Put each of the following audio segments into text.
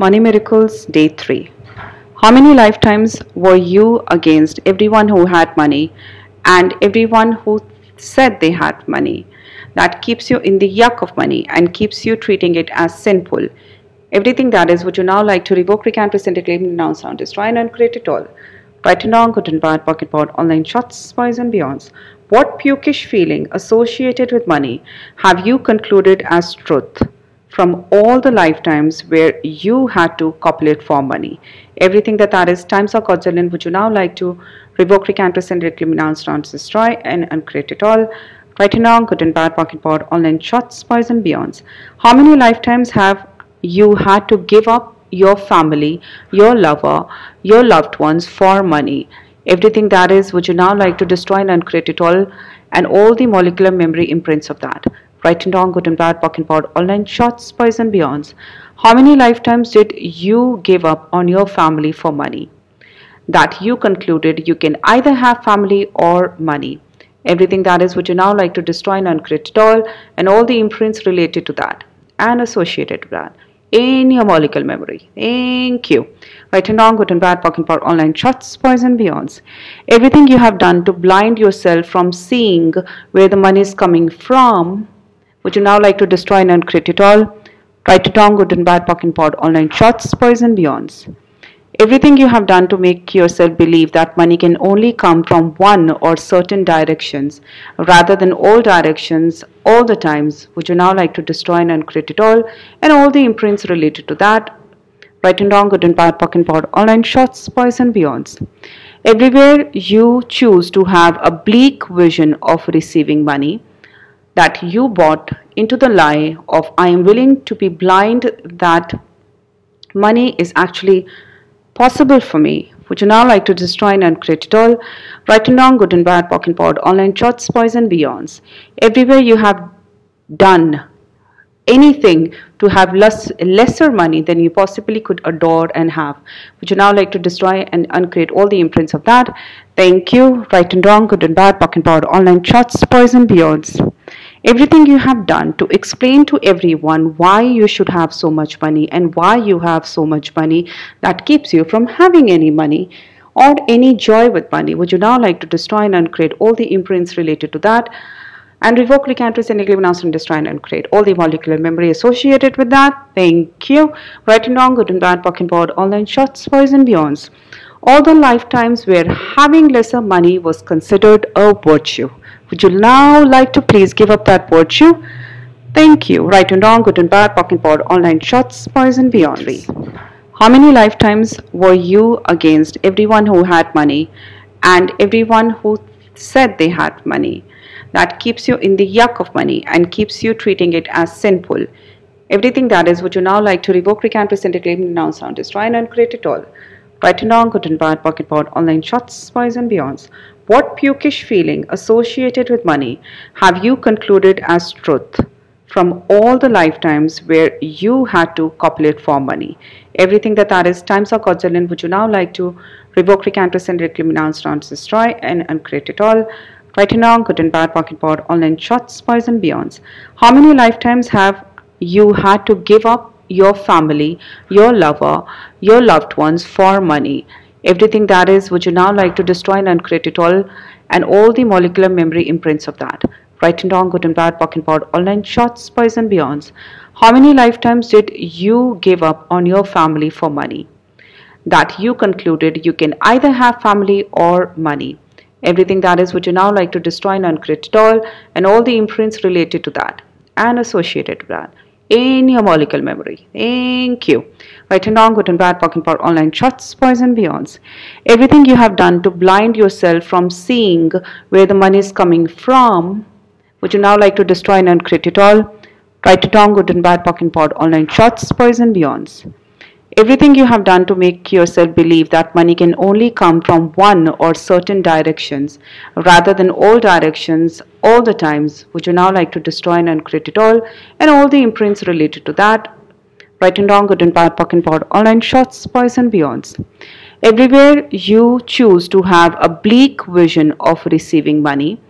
Money Miracles Day 3. How many lifetimes were you against everyone who had money and everyone who said they had money? That keeps you in the yuck of money and keeps you treating it as sinful. Everything that is, would you now like to revoke, recant, rescind, reclaim, renounce, sound, destroy, and uncreate it all? Right and wrong, good and bad, pocket pot, all nine shorts, spies, and beyonds. What pukish feeling associated with money have you concluded as truth? From all the lifetimes where you had to copulate for money. Everything that that is times of Godzillion, would you now like to revoke, recant, rescind, reclaim, renounce, destroy, and uncreate it all? Right and wrong, good and bad, pocket pod, all nine shorts, spies, and beyonds. How many lifetimes have you had to give up your family, your lover, your loved ones for money? Everything that is, would you now like to destroy and uncreate it all, and all the molecular memory imprints of that? Right and wrong, good and bad, pocket pod, all nine shorts, spies and beyonds. How many lifetimes did you give up on your family for money? That you concluded you can either have family or money. Everything that is would you now like to destroy and uncreate it all and all the imprints related to that and associated with that in your molecule memory. Thank you. Right and wrong, good and bad, pocket pod, all nine shorts, and beyonds. Everything you have done to blind yourself from seeing where the money is coming from would you now like to destroy and uncreate it all? Right to wrong, good and bad, pocket pod, all nine shorts, spoils and beyonds. Everything you have done to make yourself believe that money can only come from one or certain directions rather than all directions all the times, would you now like to destroy and uncreate it all and all the imprints related to that? Right and wrong, good and bad, pocket pod, all nine shorts, spoils and beyonds. Everywhere you choose to have a bleak vision of receiving money, that you bought into the lie of I am willing to be blind that money is actually possible for me. Would you now like to destroy and uncreate it all? Right and wrong, good and bad, pocket pod, all nine shorts, boys and beyonds. Everywhere you have done anything to have less, lesser money than you possibly could adore and have. Would you now like to destroy and uncreate all the imprints of that? Thank you. Right and wrong, good and bad, pocket pod, all nine shorts, boys and beyonds. Everything you have done to explain to everyone why you should have so much money and why you have so much money that keeps you from having any money or any joy with money. Would you now like to destroy and uncreate all the imprints related to that? and revoke, recant, reclaim, announce, and destroy and uncreate all the molecular memory associated with that. Thank you. Right and wrong, good and bad, pocket board, all nine shorts, boys and beyonds. All the lifetimes where having lesser money was considered a virtue. Would you now like to please give up that virtue? Thank you. Right and wrong, good and bad, pocket board, all nine shorts, boys and beyond. How many lifetimes were you against everyone who had money and everyone who said they had money? That keeps you in the yuck of money and keeps you treating it as sinful. Everything that is, would you now like to revoke, recant, rescind, reclaim, renounce, sound, destroy, and uncreate it all? Right and wrong, good and bad, pocket board, all nine shorts, spies and beyonds. What pukish feeling associated with money have you concluded as truth from all the lifetimes where you had to copulate for money? Everything that that is times of Godzillion, would you now like to revoke, recant, rescind, reclaim, renounce, renounce, destroy, and uncreate it all? Right and wrong, good and bad, pocket pod, all nine shorts, spies and beyonds. How many lifetimes have you had to give up your family, your lover, your loved ones for money? Everything that is would you now like to destroy and uncreate it all? And all the molecular memory imprints of that. Right and wrong good and bad pocket pod all nine shorts spies and beyonds. How many lifetimes did you give up on your family for money? That you concluded you can either have family or money. Everything that is would you now like to destroy and uncreate it all? And all the imprints related to that and associated with that. In your molecular memory. Thank you. And wrong, good and bad, pocket power, all nine shorts, and beyonds. Everything you have done to blind yourself from seeing where the money is coming from, would you now like to destroy and uncreate it all? Right and wrong, good and bad, pocket pod, all nine shorts, and beyonds. Everything you have done to make yourself believe that money can only come from one or certain directions rather than all directions all the times, would you now like to destroy and uncreate it all and all the imprints related to that? Right and wrong, good and bad, pocket pod, all nine shorts, boys and beyonds. Everywhere you choose to have a bleak vision of receiving money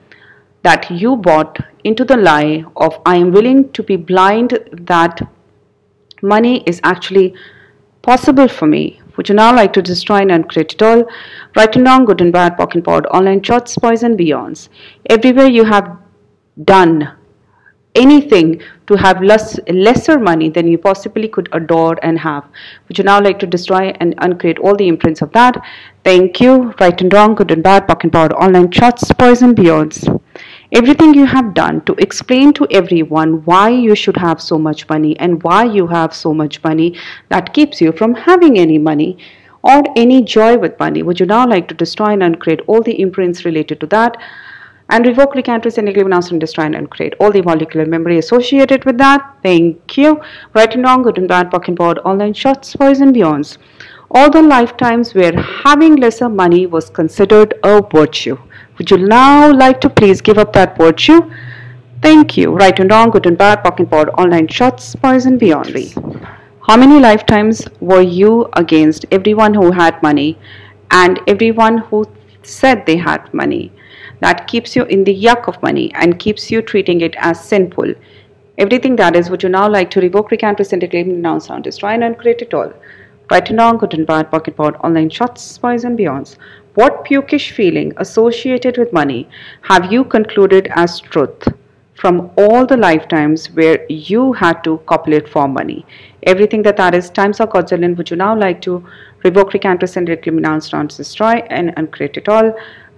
that you bought into the lie of I am willing to be blind that money is actually possible for me? Would you now like to destroy and uncreate it all? Right and wrong, good and bad, POC and POD, all nine shorts, poison, beyonds. Everywhere you have done anything to have less lesser money than you possibly could adore and have. Would you now like to destroy and uncreate all the imprints of that? Thank you. Right and wrong, good and bad, POC and POD, all nine shorts, poison, beyonds. Everything you have done to explain to everyone why you should have so much money and why you have so much money that keeps you from having any money or any joy with money. Would you now like to destroy and uncreate all the imprints related to that? And revoke, recant, rescind, announce, and destroy and uncreate all the molecular memory associated with that. Thank you. Right and wrong, good and bad, POC board, all nine shorts, poison, beyonds. All the lifetimes where having lesser money was considered a virtue. Would you now like to please give up that virtue? Thank you. Right and wrong, good and bad, POC board, all nine shorts, poison, beyondly. How many lifetimes were you against everyone who had money and everyone who said they had money? That keeps you in the yuck of money and keeps you treating it as sinful. Everything that is would you now like to revoke, recant, rescind, reclaim, renounce, sound, destroy, and uncreate it all. Right and wrong, good and bad, pocket POD, all nine shorts, spies and beyonds. What pukish feeling associated with money have you concluded as truth from all the lifetimes where you had to copulate for money? Everything that that is times or quadrillion, would you now like to revoke, recant, rescind, reclaim, sound, destroy, and uncreate it all?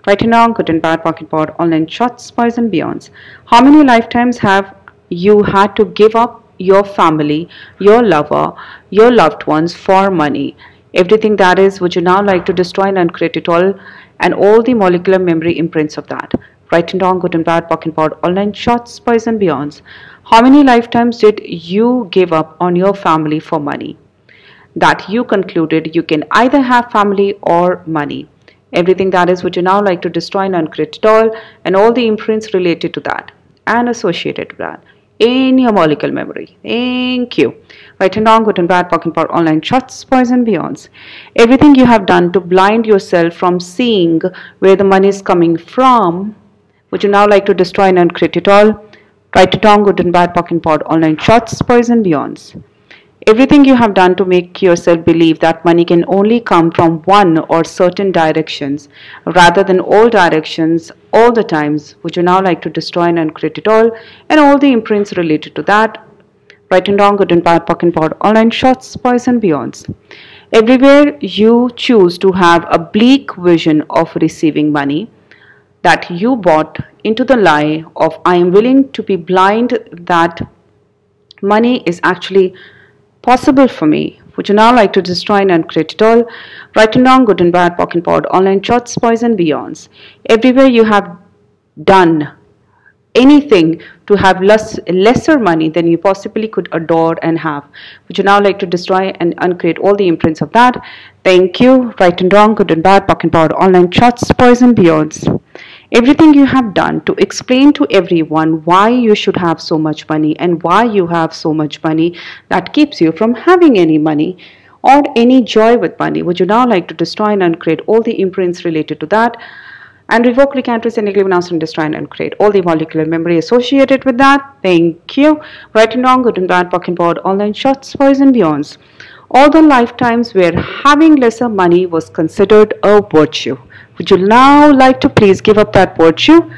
Wrong, good and bad, POC and POD, all nine shorts, spies and beyonds. How many lifetimes have you had to give up your family, your lover, your loved ones for money? Everything that is, would you now like to destroy and uncreate it all and all the molecular memory imprints of that? Right and wrong, good and bad, POC and POD, all nine shorts, spies and beyonds. How many lifetimes did you give up on your family for money? That you concluded you can either have family or money everything that is would you now like to destroy and uncreate it all and all the imprints related to that and associated with that in your molecular memory. Thank you. Right and wrong, good and bad, POC and POD, all nine shorts, poison, beyonds. Everything you have done to blind yourself from seeing where the money is coming from, would you now like to destroy and uncreate it all? Right and wrong, good and bad, POC and POD, all nine shorts, poison, beyonds everything you have done to make yourself believe that money can only come from one or certain directions rather than all directions all the times would you now like to destroy and uncreate it all and all the imprints related to that? Right and wrong good and bad POC and POD all nine shorts spies and beyonds. Everywhere you choose to have a bleak vision of receiving money that you bought into the lie of I am willing to be blind that money is actually possible for me. Would you now like to destroy and uncreate it all? Right and wrong, good and bad, POC and POD, all nine shorts, poison, beyonds. Everywhere you have done anything to have less lesser money than you possibly could adore and have. Would you now like to destroy and uncreate all the imprints of that? Thank you. Right and wrong, good and bad, POC and POD, all nine shorts, poison, beyonds everything you have done to explain to everyone why you should have so much money and why you have so much money that keeps you from having any money or any joy with money. Would you now like to destroy and uncreate all the imprints related to that? and revoke, recant, rescind, announce, and destroy and uncreate all the molecular memory associated with that. Thank you. Right and wrong, good and bad, pocket and POD, all nine shorts, boys and beyonds. All the lifetimes where having lesser money was considered a virtue. Would you now like to please give up that virtue?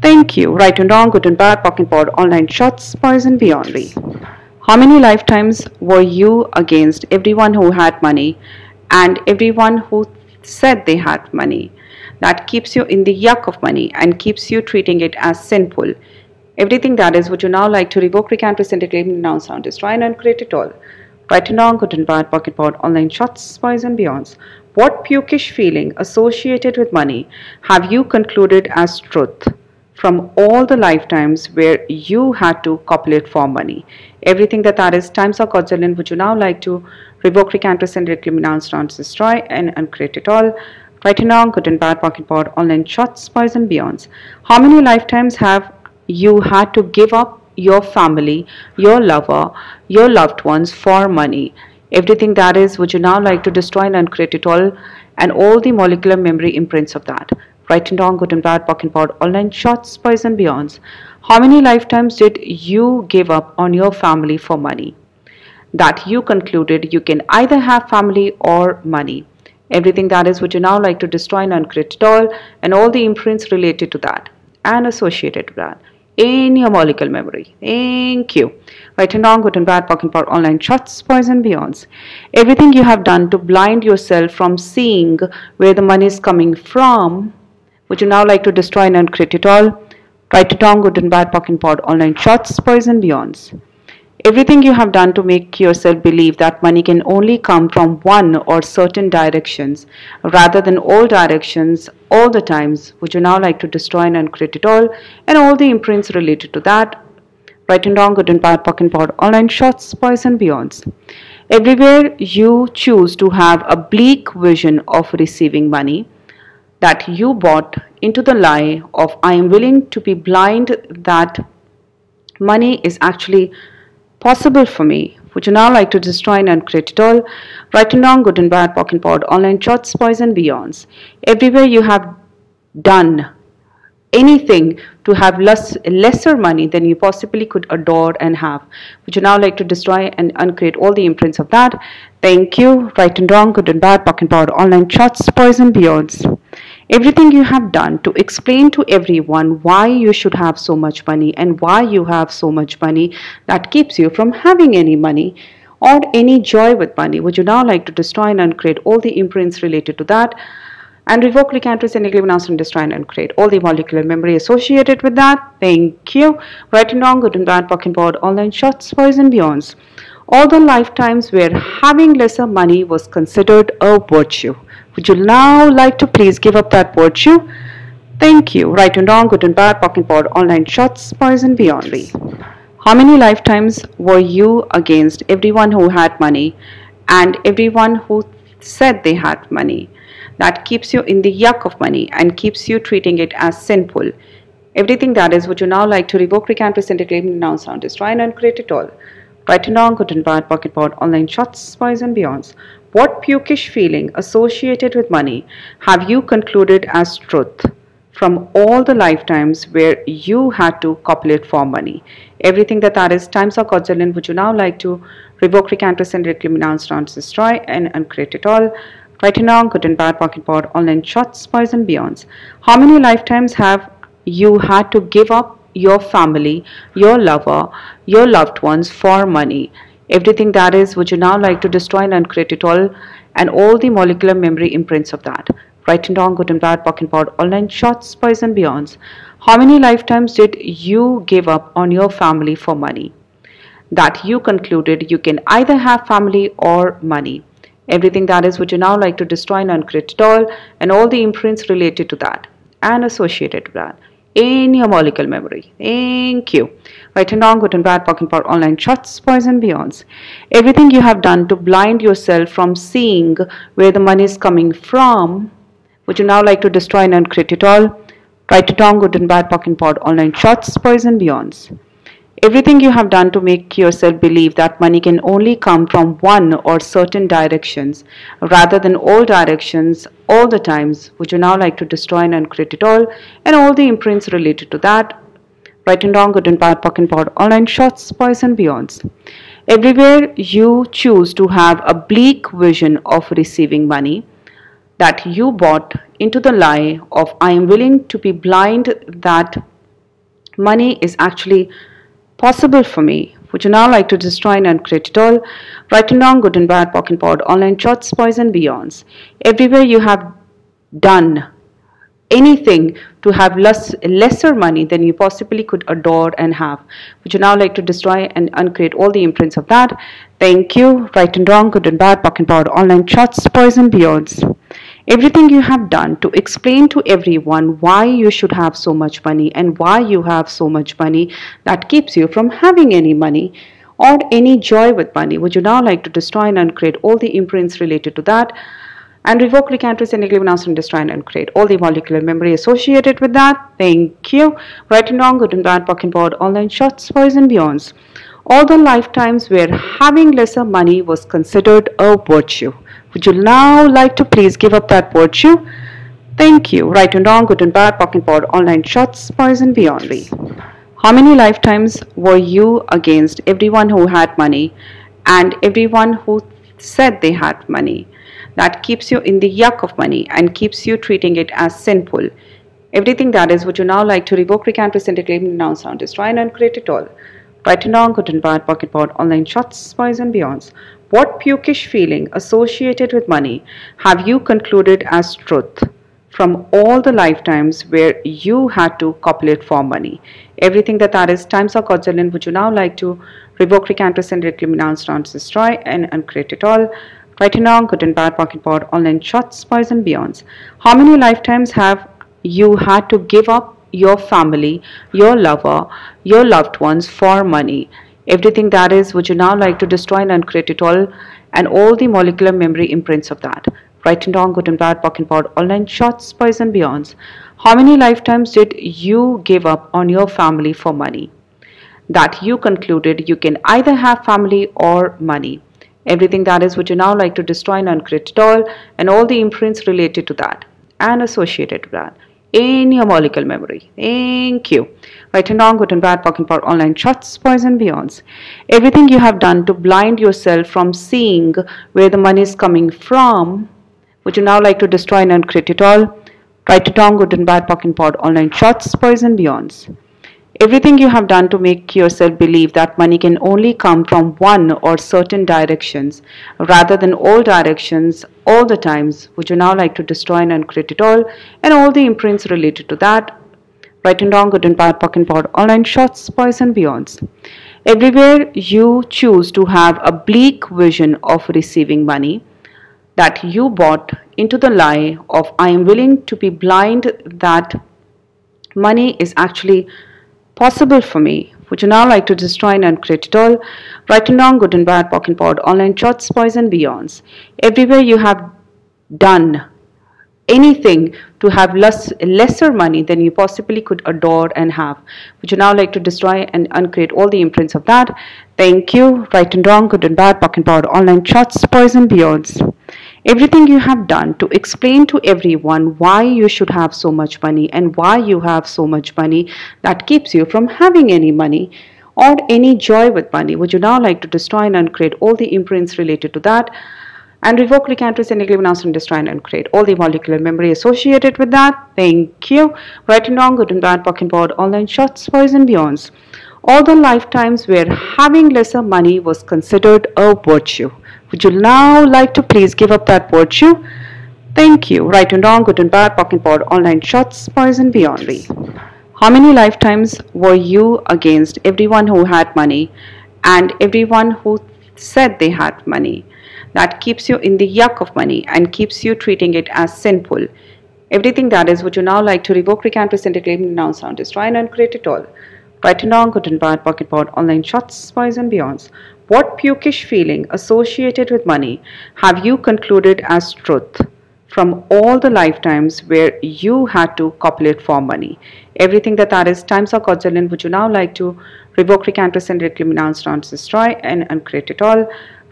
Thank you. Right and wrong, good and bad, POC and all nine shorts, boys and beyondly. How many lifetimes were you against everyone who had money and everyone who said they had money? That keeps you in the yuck of money and keeps you treating it as sinful. Everything that is, would you now like to revoke, recant, rescind, reclaim, renounce, sound, destroy, and uncreate it all? Right and wrong, good and bad, POC POD, all nine shorts, spies and beyonds. What pukish feeling associated with money have you concluded as truth from all the lifetimes where you had to copulate for money? Everything that that is times or quadrillion, would you now like to revoke, recant, rescind, reclaim, renounce, renounce, destroy, and uncreate it all? Bad, POC and POD, all nine shorts, spies and beyonds. How many lifetimes have you had to give up your family, your lover, your loved ones for money? everything that is would you now like to destroy and uncreate it all? And all the molecular memory imprints of that. Right and wrong good and bad POC and POD all nine shorts spies and beyonds. How many lifetimes did you give up on your family for money? That you concluded you can either have family or money. Everything that is would you now like to destroy and uncreate it all? And all the imprints related to that and associated with that in your molecule memory. Thank you. Right and wrong, good and bad, talking about all nine shorts, poison, beyonds. Everything you have done to blind yourself from seeing where the money is coming from, would you now like to destroy and uncreate it all? Right and wrong, good and bad, talking about all nine shorts, poison, beyonds. Everything you have done to make yourself believe that money can only come from one or certain directions rather than all directions all the times, would you now like to destroy and uncreate it all and all the imprints related to that? Right and wrong, good and bad, pocket and pot, all nine shorts, and beyonds. Everywhere you choose to have a bleak vision of receiving money that you bought into the lie of I am willing to be blind that money is actually possible for me. Would you now like to destroy and uncreate it all? Right and wrong, good and bad, pock and pod, all nine shorts, poison, beyonds. Everywhere you have done anything to have less lesser money than you possibly could adore and have. Would you now like to destroy and uncreate all the imprints of that? Thank you. Right and wrong, good and bad, pock and pod, all nine shorts, poison, beyonds everything you have done to explain to everyone why you should have so much money and why you have so much money that keeps you from having any money or any joy with money. Would you now like to destroy and uncreate all the imprints related to that? And revoke, recant, rescind, announce, and destroy and uncreate all the molecular memory associated with that. Thank you. Right and wrong, good and bad, pocket board, all nine shorts, poison, beyonds. All the lifetimes where having lesser money was considered a virtue. Would you now like to please give up that virtue? Thank you. Right and wrong, good and bad, pocket board, all nine shorts, boys poison, beyondly. How many lifetimes were you against everyone who had money and everyone who said they had money? That keeps you in the yuck of money and keeps you treating it as sinful. Everything that is, would you now like to revoke, recant, rescind, claim, renounce, sound, destroy, and uncreate it all? Right and wrong, good and bad, pocket board, all nine shorts, poison, beyonds. What pukish feeling associated with money have you concluded as truth from all the lifetimes where you had to copulate for money? Everything that that is times or godzillion would you now like to revoke, recant, reclaim, renounce, renounce, destroy, and uncreate it all? Right and wrong, good and bad, pocket board, all nine shorts, boys and beyonds. How many lifetimes have you had to give up your family, your lover, your loved ones for money? Everything that is would you now like to destroy and uncreate it all? And all the molecular memory imprints of that. Right and wrong good and bad pock and pod all nine shorts boys and beyonds. How many lifetimes did you give up on your family for money? That you concluded you can either have family or money. Everything that is would you now like to destroy and uncreate it all? And all the imprints related to that and associated with that. In your molecular memory. Thank you. And and bad, talking about all nine shorts, poison, beyonds. Everything you have done to blind yourself from seeing where the money is coming from, would you now like to destroy and uncreate it all? And and bad, talking about all nine shorts, poison, beyonds. Everything you have done to make yourself believe that money can only come from one or certain directions rather than all directions all the times, would you now like to destroy and uncreate it all and all the imprints related to that? Right and wrong, good and bad, pock and pot, all nine shorts, boys and beyonds. Everywhere you choose to have a bleak vision of receiving money that you bought into the lie of I am willing to be blind that money is actually possible for me. Would you now like to destroy and uncreate it all? Right and wrong, good and bad, pock and pod, all nine shorts, boys and beyonds. Everywhere you have done anything to have less lesser money than you possibly could adore and have. Would you now like to destroy and uncreate all the imprints of that? Thank you. Right and wrong, good and bad, pock and pod, all nine shorts, and beyonds everything you have done to explain to everyone why you should have so much money and why you have so much money that keeps you from having any money or any joy with money. Would you now like to destroy and uncreate all the imprints related to that? And revoke, rescind, and announce and destroy and create all the molecular memory associated with that. Thank you. Right and wrong, good and bad, pocket board, all nine shorts, boys and beyonds. All the lifetimes where having lesser money was considered a virtue. Would you now like to please give up that virtue? Thank you. Right and wrong, good and bad, pocket board, all nine shorts, poison, beyondly. How many lifetimes were you against everyone who had money and everyone who said they had money. That keeps you in the yuck of money and keeps you treating it as sinful. Everything that is, would you now like to revoke, recant, rescind, claim, renounce, sound, destroy, and uncreate it all? Right and wrong, good and bad, pocket pot, all nine shorts, spies, and beyonds. What pukish feeling associated with money have you concluded as truth from all the lifetimes where you had to copulate for money? Everything that that is times or quadrillion, would you now like to revoke, recant, rescind, reclaim, renounce, destroy, and uncreate it all? Right and wrong, good and bad, pocket pot, all nine shorts, boys and beyonds. How many lifetimes have you had to give up your family, your lover, your loved ones for money? everything that is would you now like to destroy and uncreate it all? And all the molecular memory imprints of that. Right and wrong good and bad pocket pod all nine shorts boys and beyonds. How many lifetimes did you give up on your family for money? That you concluded you can either have family or money everything that is would you now like to destroy and uncreate it all and all the imprints related to that and associated with that in your molecule memory. Thank you. Right and wrong, good and bad, talking about all nine shorts, and beyonds. Everything you have done to blind yourself from seeing where the money is coming from, would you now like to destroy and uncreate it all? Right and wrong, good and bad, talking about all nine shorts, and beyonds. Everything you have done to make yourself believe that money can only come from one or certain directions rather than all directions all the times, would you now like to destroy and uncreate it all and all the imprints related to that? Right and wrong, good and bad, puck and all nine shorts, boys and beyonds. Everywhere you choose to have a bleak vision of receiving money that you bought into the lie of I am willing to be blind that money is actually possible for me. Would you now like to destroy and uncreate it all? Right and wrong, good and bad, pocket pod, all nine shorts, boys and beyonds. Everywhere you have done anything to have less, lesser money than you possibly could adore and have. Would you now like to destroy and uncreate all the imprints of that? Thank you. Right and wrong, good and bad, pocket pod, all nine shorts, boys and beyonds. Everything you have done to explain to everyone why you should have so much money and why you have so much money that keeps you from having any money or any joy with money. Would you now like to destroy and uncreate all the imprints related to that? and revoke, recant, rescind, announce, and destroy and uncreate all the molecular memory associated with that. Thank you. Right and wrong, good and bad, pocket board, all nine shorts, boys and beyonds. All the lifetimes where having lesser money was considered a virtue. Would you now like to please give up that virtue? Thank you. Right and wrong, good and bad, pocket board, all nine shorts, boys and beyond. How many lifetimes were you against everyone who had money and everyone who said they had money? That keeps you in the yuck of money and keeps you treating it as sinful. Everything that is, would you now like to revoke, recant, rescind, claim, renounce, sound, destroy, and uncreate it all? Right and wrong, good and bad, pocket board, all nine shorts, spies and beyonds. What pukish feeling associated with money have you concluded as truth from all the lifetimes where you had to copulate for money? Everything that that is times or quadrillion, would you now like to revoke, recant, rescind, reclaim, renounce, destroy, and uncreate it all?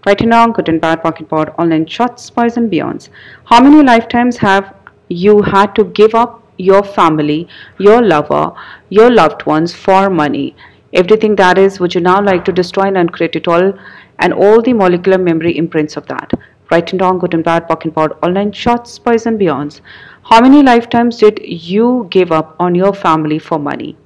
Right and wrong, good and bad, pocket board, all nine shorts, spies and beyonds. How many lifetimes have you had to give up your family, your lover, your loved ones for money? Everything that is would you now like to destroy and uncreate it all? And all the molecular memory imprints of that. Right and wrong good and bad pocket pod all nine shorts boys and beyonds. How many lifetimes did you give up on your family for money?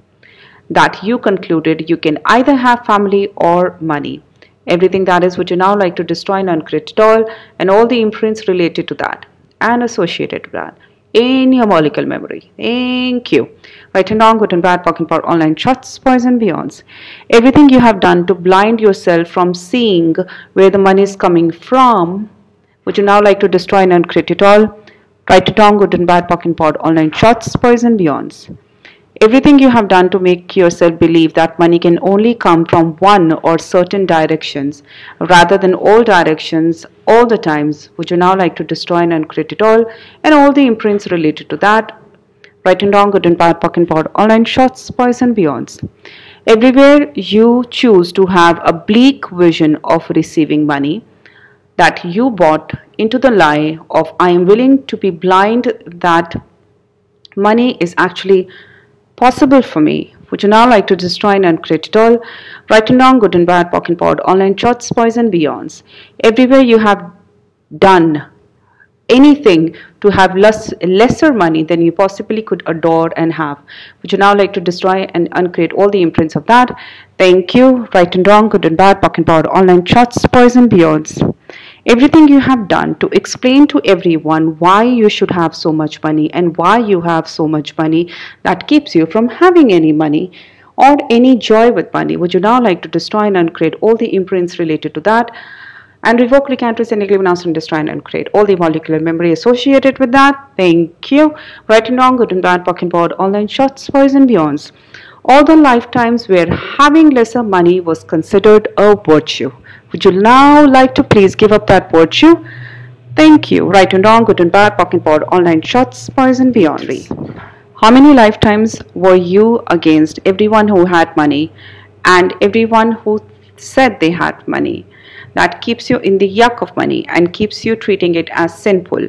That you concluded you can either have family or money. Everything that is would you now like to destroy and uncreate it all? And all the imprints related to that and associated with that in your molecule memory. Thank you. Right and wrong, good and bad, about all nine shorts, and beyonds. Everything you have done to blind yourself from seeing where the money is coming from, would you now like to destroy and uncreate it all? Right and wrong, good and bad, about all nine shorts, and beyonds. Everything you have done to make yourself believe that money can only come from one or certain directions rather than all directions all the times, would you now like to destroy and uncreate it all and all the imprints related to that? Right and wrong, good and bad, puck and pod, all nine shorts, boys and beyonds. Everywhere you choose to have a bleak vision of receiving money that you bought into the lie of I am willing to be blind that money is actually possible for me. Would you now like to destroy and uncreate it all? Right and wrong, good and bad, POC and POD, all nine shorts, boys and beyonds. Everywhere you have done anything to have less lesser money than you possibly could adore and have. Would you now like to destroy and uncreate all the imprints of that? Thank you. Right and wrong, good and bad, POC and POD, all nine shorts, boys and beyonds. Everything you have done to explain to everyone why you should have so much money and why you have so much money that keeps you from having any money or any joy with money. Would you now like to destroy and uncreate all the imprints related to that? and revoke, recant, rescind, announce, and destroy and uncreate all the molecular memory associated with that. Thank you. Right and wrong, good and bad, POC and POD, all nine shorts, boys and beyonds. All the lifetimes where having lesser money was considered a virtue. Would you now like to please give up that virtue? Thank you. Right and wrong, good and bad, POC and POD, all nine shorts, boys and beyondly. How many lifetimes were you against everyone who had money and everyone who said they had money? that keeps you in the yuck of money and keeps you treating it as sinful.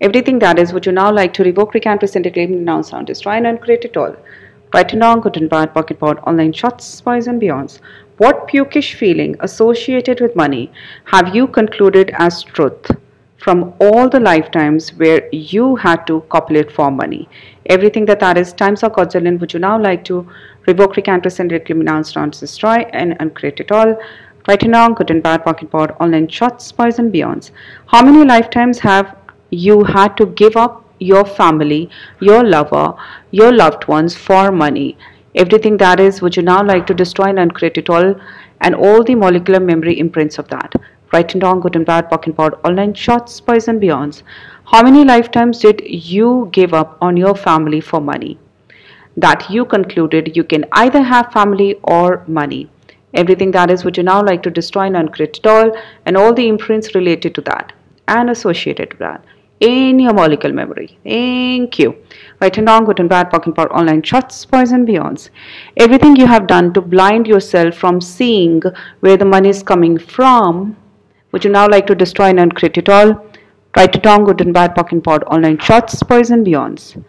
Everything that is, would you now like to revoke, recant, rescind, reclaim, renounce, sound, destroy, and uncreate it all? Right and wrong, good and bad, pocket POD, all nine shorts, spies, and beyonds. What pukish feeling associated with money have you concluded as truth from all the lifetimes where you had to copulate for money? Everything that that is, times are godzillion, would you now like to revoke, recant, rescind, reclaim, renounce, sound, destroy, and uncreate it all? Right and wrong, good and bad, pocket POD, all nine shorts, spies and beyonds. How many lifetimes have you had to give up your family, your lover, your loved ones for money? Everything that is, would you now like to destroy and uncreate it all and all the molecular memory imprints of that? Right and wrong, good and bad, POC and POD, all nine shorts, spies and beyonds. How many lifetimes did you give up on your family for money? That you concluded you can either have family or money everything that is would you now like to destroy and uncreate it all and all the imprints related to that and associated with that in your molecular memory. Thank you. And wrong, good and bad, POC and all nine shorts, boys and beyonds. Everything you have done to blind yourself from seeing where the money is coming from, would you now like to destroy and uncreate it all? Good and bad, and POD all nine shorts, boys and beyonds.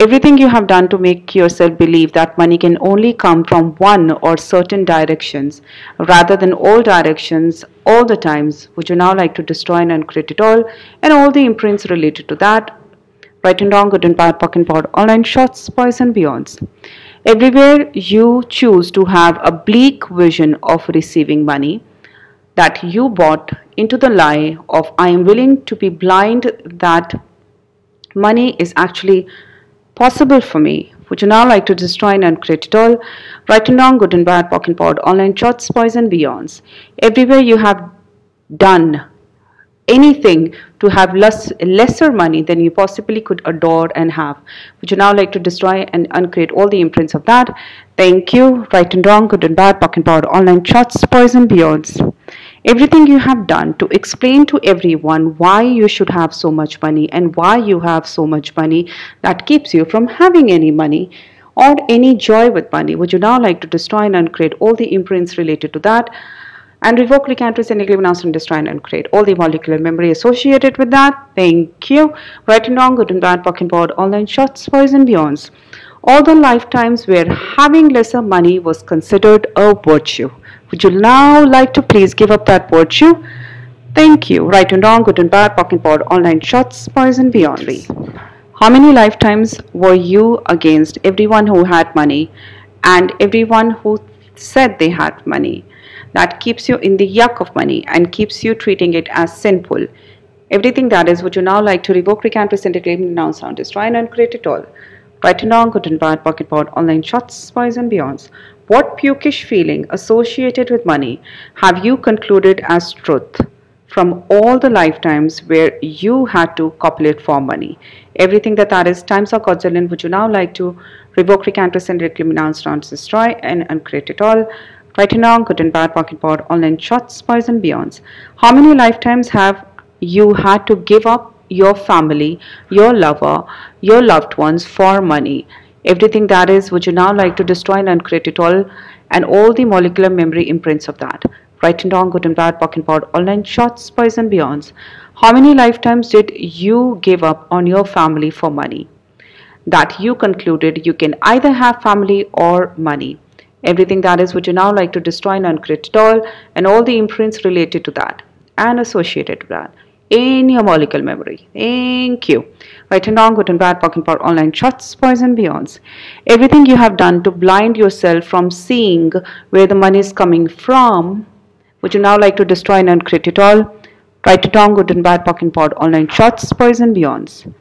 Everything you have done to make yourself believe that money can only come from one or certain directions rather than all directions all the times, would you now like to destroy and uncreate it all and all the imprints related to that? Right and wrong, good and bad, POC and POD, all nine shorts, boys and beyonds. Everywhere you choose to have a bleak vision of receiving money that you bought into the lie of I am willing to be blind that money is actually possible for me. Would you now like to destroy and uncreate it all? Right and wrong, good and bad, POC and POD, all nine shorts, boys and beyonds. Everywhere you have done anything to have less lesser money than you possibly could adore and have. Would you now like to destroy and uncreate all the imprints of that? Thank you. Right and wrong, good and bad, pocket POD, all nine shorts, and beyonds everything you have done to explain to everyone why you should have so much money and why you have so much money that keeps you from having any money or any joy with money. Would you now like to destroy and uncreate all the imprints related to that? And revoke, recant, rescind, announce, and destroy and create all the molecular memory associated with that. Thank you. Right and wrong, good and bad, POC and POD, all nine shorts, boys and beyonds. All the lifetimes where having lesser money was considered a virtue. Would you now like to please give up that virtue? Thank you. Right and wrong, good and bad, POC and POD, all nine shorts, boys and beyondly. How many lifetimes were you against everyone who had money and everyone who said they had money? That keeps you in the yuck of money and keeps you treating it as sinful. Everything that is, would you now like to revoke, recant, rescind, reclaim, renounce, sound, destroy, and uncreate it all? Right and wrong, good and bad, pocket POD, all nine shorts, boys and beyonds. What pukish feeling associated with money have you concluded as truth from all the lifetimes where you had to copulate for money? Everything that that is, times are godzillion, would you now like to revoke, recant, rescind, reclaim, renounce, destroy, and uncreate it all? Wrong, good and bad, POC and POD, all nine shorts, boys and beyonds. How many lifetimes have you had to give up your family, your lover, your loved ones for money? everything that is would you now like to destroy and uncreate it all and all the molecular memory imprints of that right and wrong good and bad POC and POD all nine shorts boys and beyonds how many lifetimes did you give up on your family for money that you concluded you can either have family or money. Everything that is would you now like to destroy and uncreate it all and all the imprints related to that and associated with that in your molecular memory. Thank you. Right and wrong, good and bad, talking about all nine shorts, poison, beyonds. Everything you have done to blind yourself from seeing where the money is coming from, would you now like to destroy and uncreate it all? Right and wrong, good and bad, talking about all nine shorts, poison, beyonds.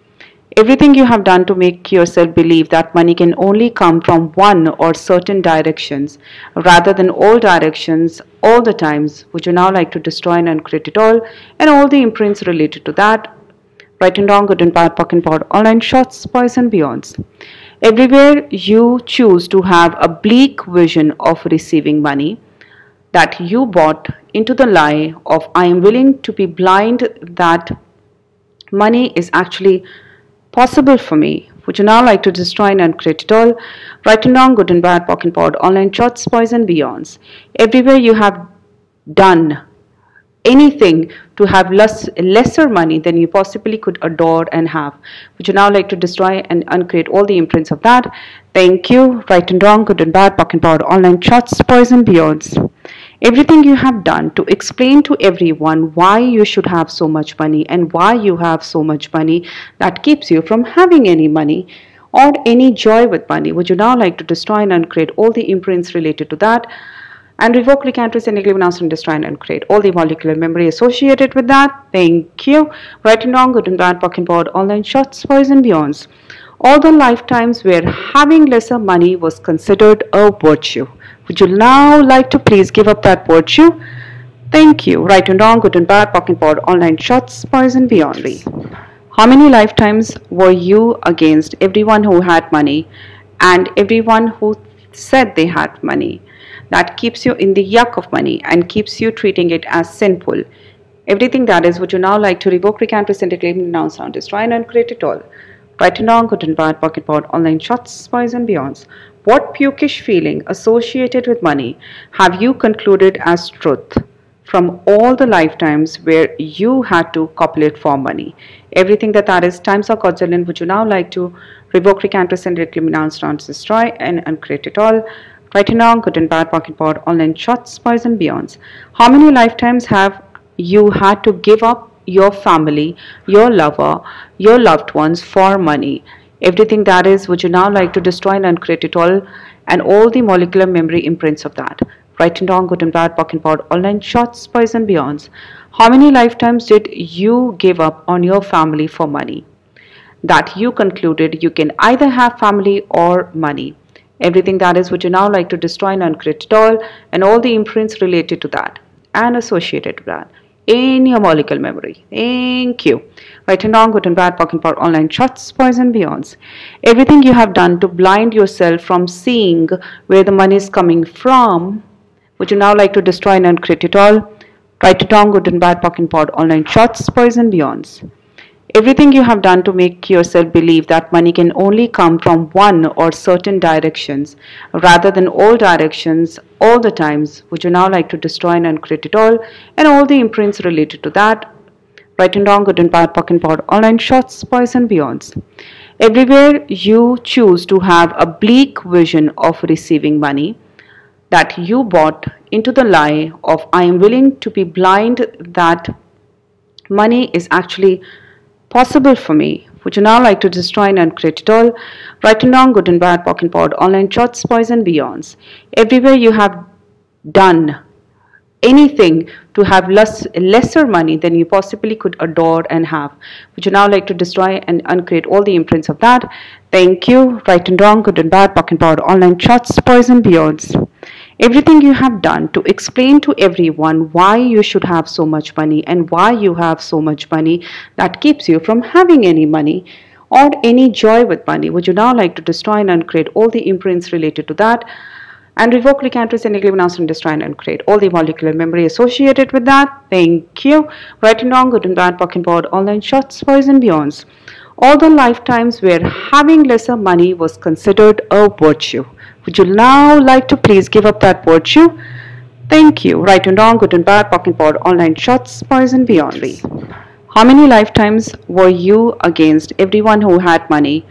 Everything you have done to make yourself believe that money can only come from one or certain directions rather than all directions all the times, would you now like to destroy and uncreate it all and all the imprints related to that? Right and wrong, good and bad, puck and pot, all nine shorts, boys and beyonds. Everywhere you choose to have a bleak vision of receiving money that you bought into the lie of I am willing to be blind that money is actually possible for me. Would you now like to destroy and uncreate it all? Right and wrong, good and bad, pock and pod, all nine shorts, boys and beyonds. Everywhere you have done anything to have less, lesser money than you possibly could adore and have. Would you now like to destroy and uncreate all the imprints of that? Thank you. Right and wrong, good and bad, pock and pod, all nine shorts, boys and beyonds. Everything you have done to explain to everyone why you should have so much money and why you have so much money that keeps you from having any money or any joy with money. Would you now like to destroy and uncreate all the imprints related to that? and revoke, recant, and announce, and destroy and uncreate all the molecular memory associated with that. Thank you. Right and wrong, good and bad, pocket board, all nine shorts, boys and beyonds. All the lifetimes where having lesser money was considered a virtue. Would you now like to please give up that virtue? Thank you. Right and wrong, good and bad, pocket board, all nine shorts, and beyondly. How many lifetimes were you against everyone who had money and everyone who said they had money? That keeps you in the yuck of money and keeps you treating it as sinful. Everything that is would you now like to revoke, recant, rescind, reclaim, renounce, sound, destroy, and uncreate it all. Right and wrong, good and bad, pocket board, all nine shorts, spies and beyonds. What pukish feeling associated with money have you concluded as truth from all the lifetimes where you had to copulate for money? Everything that that is times or godzillion would you now like to revoke, recant, rescind, reclaim, renounce, destroy, and uncreate it all? Right and wrong, good and bad, pocket board, all nine shorts, spies and beyonds. How many lifetimes have you had to give up your family, your lover, your loved ones for money? everything that is would you now like to destroy and uncreate it all? And all the molecular memory imprints of that. Right and wrong good and bad pock and pod all nine shorts spies and beyonds. How many lifetimes did you give up on your family for money? That you concluded you can either have family or money. Everything that is would you now like to destroy and uncreate it all? And all the imprints related to that and associated with that in your molecular memory. Thank you. Right and wrong, good and bad, talking about all nine shorts, and beyonds. Everything you have done to blind yourself from seeing where the money is coming from, would you now like to destroy and uncreate it all? Right and wrong, good and bad, talking about all nine shorts, and beyonds. Everything you have done to make yourself believe that money can only come from one or certain directions rather than all directions all the times, would you now like to destroy and uncreate it all and all the imprints related to that? Right and wrong, good and bad, puck and pod, all nine shorts, boys and beyonds. Everywhere you choose to have a bleak vision of receiving money that you bought into the lie of I am willing to be blind that money is actually possible for me. Would you now like to destroy and uncreate it all? Right and wrong, good and bad, pock and pod, all nine shorts, boys and beyonds. Everywhere you have done anything to have less, lesser money than you possibly could adore and have. Would you now like to destroy and uncreate all the imprints of that? Thank you. Right and wrong, good and bad, pock and pod, all nine shorts, boys and beyonds everything you have done to explain to everyone why you should have so much money and why you have so much money that keeps you from having any money or any joy with money. Would you now like to destroy and uncreate all the imprints related to that? and revoke, recant, and announce and destroy and uncreate all the molecular memory associated with that. Thank you. Right and wrong, good and bad, pock and pod, all nine shorts, boys and beyonds. All the lifetimes where having lesser money was considered a virtue. Would you now like to please give up that virtue? Thank you. Right and wrong, good and bad, board, all nine shorts, boys and beyondly. How many lifetimes were you against everyone who had money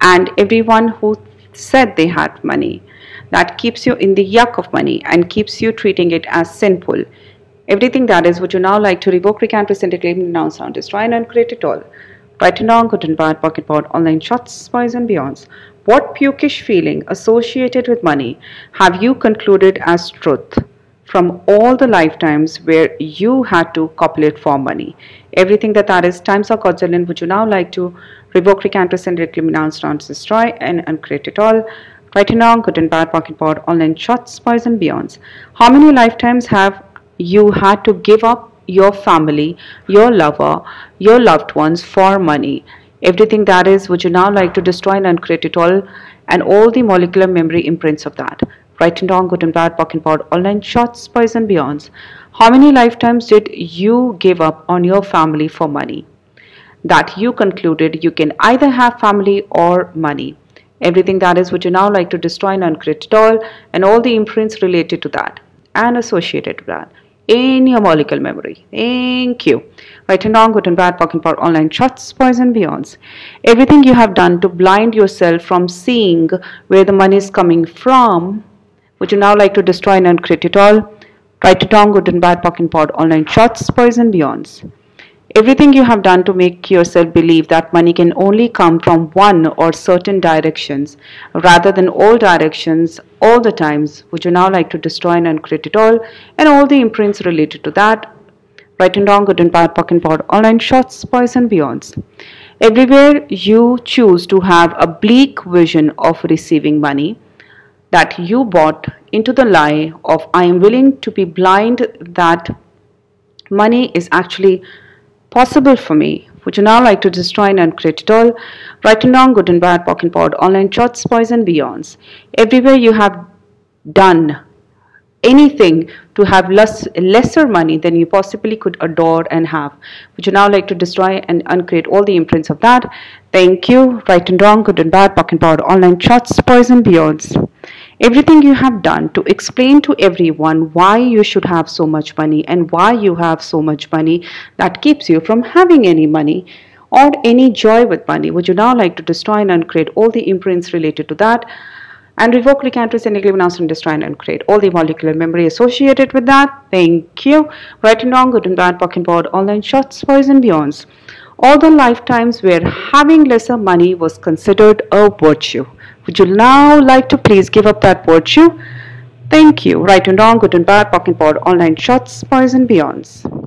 and everyone who said they had money. That keeps you in the yuck of money and keeps you treating it as sinful. Everything that is, would you now like to revoke, recant, rescind, reclaim, renounce, sound, destroy, and uncreate it all? Right and wrong, good and bad, pocket pot, all nine shorts, spies, and beyonds. What pukish feeling associated with money have you concluded as truth from all the lifetimes where you had to copulate for money? Everything that that is times or godzillion, would you now like to revoke, recant, rescind, reclaim, renounce, renounce, destroy, and uncreate it all? Right and wrong, good and bad, pocket pot, all nine shorts, spies, and beyonds. How many lifetimes have you had to give up your family, your lover, your loved ones for money. Everything that is, would you now like to destroy and uncreate it all and all the molecular memory imprints of that? Right and wrong, good and bad, pocket pot, all nine shorts, boys and beyonds. How many lifetimes did you give up on your family for money? That you concluded you can either have family or money. Everything that is, would you now like to destroy and uncreate it all and all the imprints related to that and associated with that in your molecule memory. Thank you. Right and wrong, good and bad, talking about all nine shorts, and beyonds. Everything you have done to blind yourself from seeing where the money is coming from, would you now like to destroy and uncreate it all? Right and wrong, good and bad, talking about all nine shorts, and beyonds. Everything you have done to make yourself believe that money can only come from one or certain directions rather than all directions all the times, would you now like to destroy and uncreate it all and all the imprints related to that? Right and wrong, good and bad, pocket pod, all nine shorts, boys and beyonds. Everywhere you choose to have a bleak vision of receiving money that you bought into the lie of I am willing to be blind that money is actually possible for me. Would you now like to destroy and uncreate it all? Right and wrong, good and bad, pocket pod, all nine shorts, boys and beyonds. Everywhere you have done anything to have less lesser money than you possibly could adore and have. Would you now like to destroy and uncreate all the imprints of that? Thank you. Right and wrong, good and bad, pocket pod, all nine shorts, boys and beyonds. Everything you have done to explain to everyone why you should have so much money and why you have so much money that keeps you from having any money or any joy with money. Would you now like to destroy and uncreate all the imprints related to that? and revoke, recant, rescind, negate, announce, and destroy and uncreate all the molecular memory associated with that. Thank you. Right and wrong, good and bad, pocket board, all nine shorts, boys and beyonds. All the lifetimes where having lesser money was considered a virtue. Would you now like to please give up that virtue? Thank you. Right and wrong, good and bad, pocket board, all nine shorts, boys and beyonds.